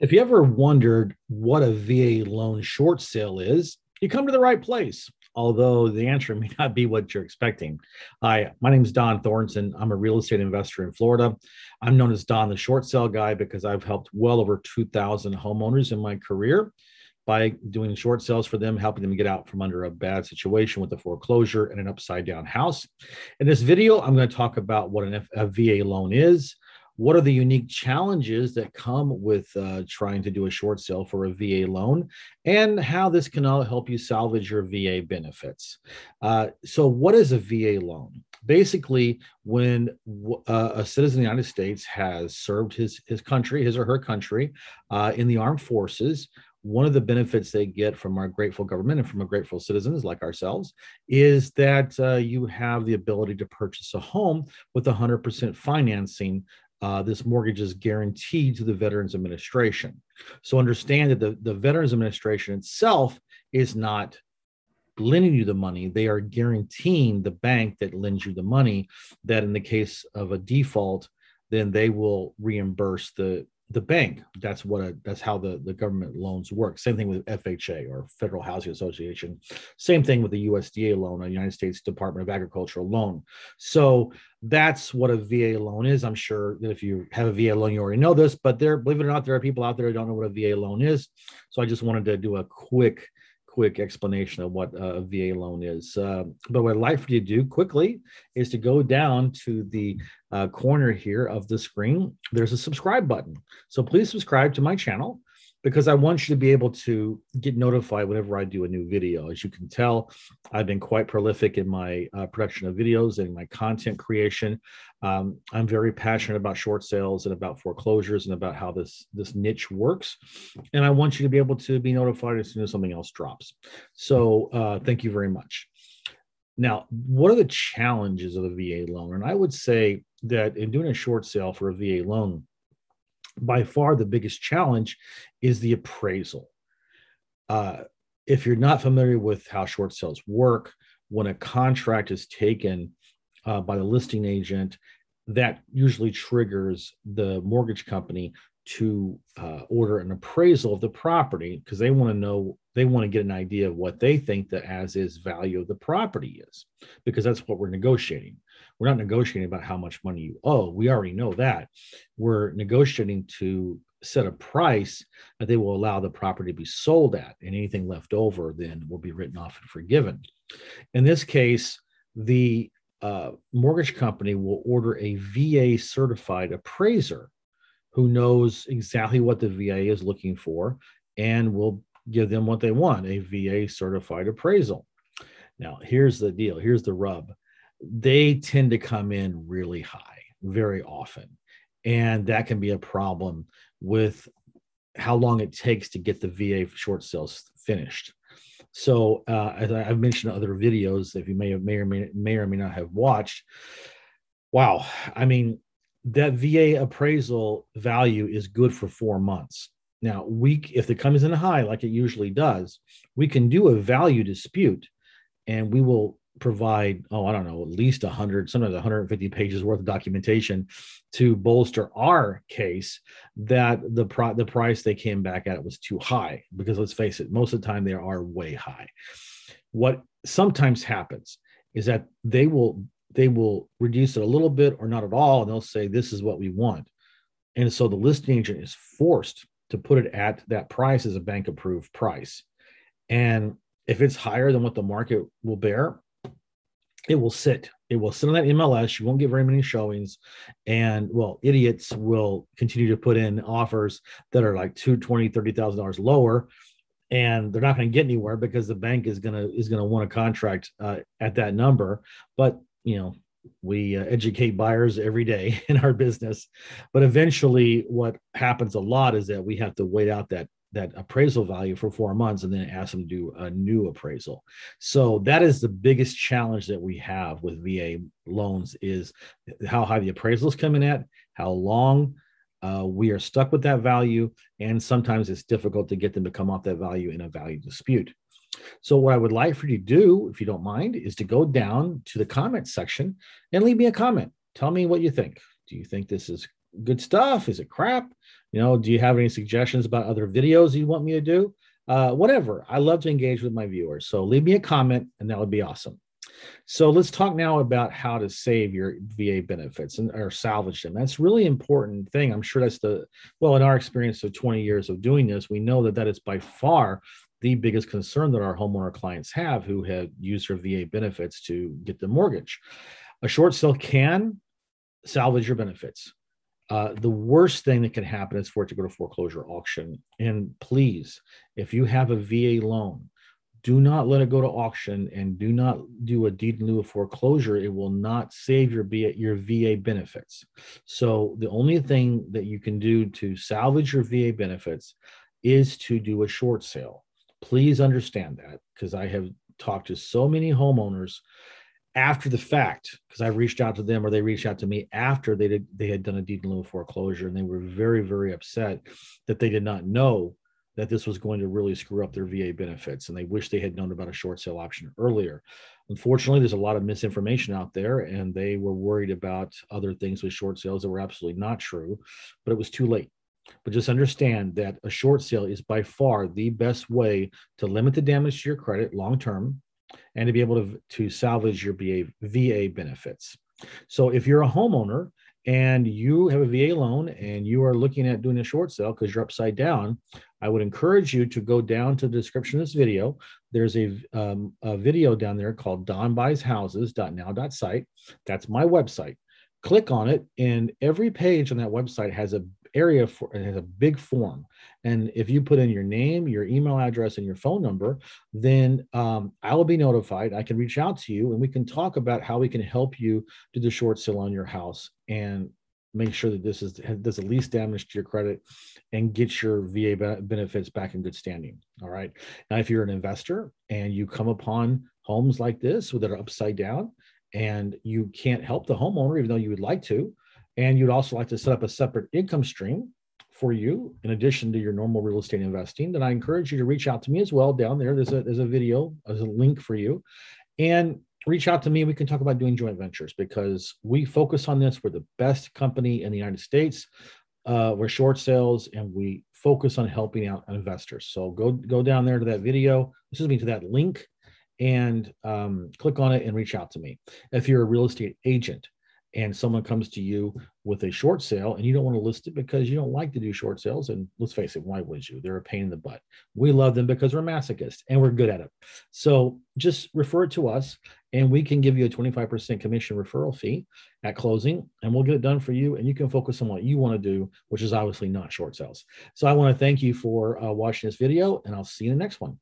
If you ever wondered what a VA loan short sale is, you come to the right place, although the answer may not be what you're expecting. Hi, my name is Dohn Thornton. I'm a real estate investor in Florida. I'm known as Dohn the short sale guy because I've helped well over 2,000 homeowners in my career by doing short sales for them, helping them get out from under a bad situation with a foreclosure and an upside down house. In this video, I'm going to talk about what an, a VA loan is, what are the unique challenges that come with uh, trying to do a short sale for a VA loan, and how this can all help you salvage your VA benefits. Uh, so, what is a VA loan? Basically, when uh, a citizen of the United States has served his, his country, his or her country, uh, in the armed forces, one of the benefits they get from our grateful government and from a grateful citizens like ourselves is that uh, you have the ability to purchase a home with 100% financing uh, this mortgage is guaranteed to the Veterans Administration. So understand that the, the Veterans Administration itself is not lending you the money. They are guaranteeing the bank that lends you the money that in the case of a default, then they will reimburse the the bank. That's what a, that's how the, the government loans work. Same thing with FHA or Federal Housing Association. Same thing with the USDA loan, a United States Department of Agriculture loan. So that's what a VA loan is. I'm sure that if you have a VA loan, you already know this, but there, believe it or not, there are people out there who don't know what a VA loan is. So I just wanted to do a quick quick explanation of what a VA loan is. Uh, but what I'd like for you to do quickly is to go down to the uh, corner here of the screen. There's a subscribe button. So please subscribe to my channel because I want you to be able to get notified whenever I do a new video. As you can tell, I've been quite prolific in my uh, production of videos and my content creation. Um, I'm very passionate about short sales and about foreclosures and about how this this niche works. And I want you to be able to be notified as soon as something else drops. So uh, thank you very much. Now, what are the challenges of a VA loan? And I would say that in doing a short sale for a VA loan, by far the biggest challenge is the appraisal. Uh, if you're not familiar with how short sales work, when a contract is taken uh, by the listing agent, that usually triggers the mortgage company to uh, order an appraisal of the property because they want to know they want to get an idea of what they think the as is value of the property is because that's what we're negotiating. We're not negotiating about how much money you owe. We already know that. We're negotiating to set a price that they will allow the property to be sold at and anything left over then will be written off and forgiven. In this case the uh, mortgage company will order a va certified appraiser who knows exactly what the va is looking for and will give them what they want a VA certified appraisal. Now, here's the deal here's the rub they tend to come in really high very often. And that can be a problem with how long it takes to get the VA short sales finished. So, uh, as I've mentioned in other videos, if you may have may or may, may or may not have watched, wow, I mean, that VA appraisal value is good for four months. Now, we if it comes in high like it usually does, we can do a value dispute, and we will provide oh I don't know at least 100 sometimes 150 pages worth of documentation to bolster our case that the pro- the price they came back at was too high because let's face it most of the time they are way high. What sometimes happens is that they will they will reduce it a little bit or not at all and they'll say this is what we want. And so the listing agent is forced to put it at that price as a bank approved price. And if it's higher than what the market will bear, it will sit. It will sit on that MLS. You won't get very many showings. And well, idiots will continue to put in offers that are like two, twenty, thirty thousand dollars lower. And they're not going to get anywhere because the bank is gonna is gonna want a contract uh, at that number. But you know, we uh, educate buyers every day in our business. But eventually what happens a lot is that we have to wait out that that appraisal value for four months and then ask them to do a new appraisal. So that is the biggest challenge that we have with va loans is how high the appraisal is coming at how long uh, we are stuck with that value and sometimes it's difficult to get them to come off that value in a value dispute so, what I would like for you to do, if you don't mind, is to go down to the comment section and leave me a comment. Tell me what you think. Do you think this is good stuff? Is it crap? You know, do you have any suggestions about other videos you want me to do? Uh, whatever. I love to engage with my viewers. So leave me a comment and that would be awesome. So let's talk now about how to save your VA benefits and or salvage them. That's really important thing. I'm sure that's the well in our experience of 20 years of doing this, we know that that is by far the biggest concern that our homeowner clients have who have used their VA benefits to get the mortgage. A short sale can salvage your benefits. Uh, the worst thing that can happen is for it to go to foreclosure auction. And please, if you have a VA loan, do not let it go to auction and do not do a deed in lieu of foreclosure. It will not save your your VA benefits. So the only thing that you can do to salvage your VA benefits is to do a short sale. Please understand that because I have talked to so many homeowners after the fact because I reached out to them or they reached out to me after they did they had done a deed in lieu of foreclosure and they were very very upset that they did not know that this was going to really screw up their VA benefits and they wish they had known about a short sale option earlier. Unfortunately, there's a lot of misinformation out there and they were worried about other things with short sales that were absolutely not true, but it was too late. But just understand that a short sale is by far the best way to limit the damage to your credit long term and to be able to, to salvage your VA, VA benefits. So if you're a homeowner and you have a VA loan and you are looking at doing a short sale because you're upside down, I would encourage you to go down to the description of this video. There's a, um, a video down there called dohnbuyshouses.now.site. That's my website. Click on it, and every page on that website has a area for it has a big form and if you put in your name your email address and your phone number then um, i will be notified i can reach out to you and we can talk about how we can help you do the short sale on your house and make sure that this is does the least damage to your credit and get your va benefits back in good standing all right now if you're an investor and you come upon homes like this that are upside down and you can't help the homeowner even though you would like to and you'd also like to set up a separate income stream for you in addition to your normal real estate investing, then I encourage you to reach out to me as well. Down there, there's a there's a video, there's a link for you, and reach out to me. We can talk about doing joint ventures because we focus on this. We're the best company in the United States. Uh, we're short sales and we focus on helping out investors. So go go down there to that video. Excuse me to that link and um, click on it and reach out to me. If you're a real estate agent, and someone comes to you with a short sale and you don't want to list it because you don't like to do short sales and let's face it why would you they're a pain in the butt we love them because we're masochists and we're good at it so just refer it to us and we can give you a 25% commission referral fee at closing and we'll get it done for you and you can focus on what you want to do which is obviously not short sales. So i want to thank you for uh, watching this video and i'll see you in the next one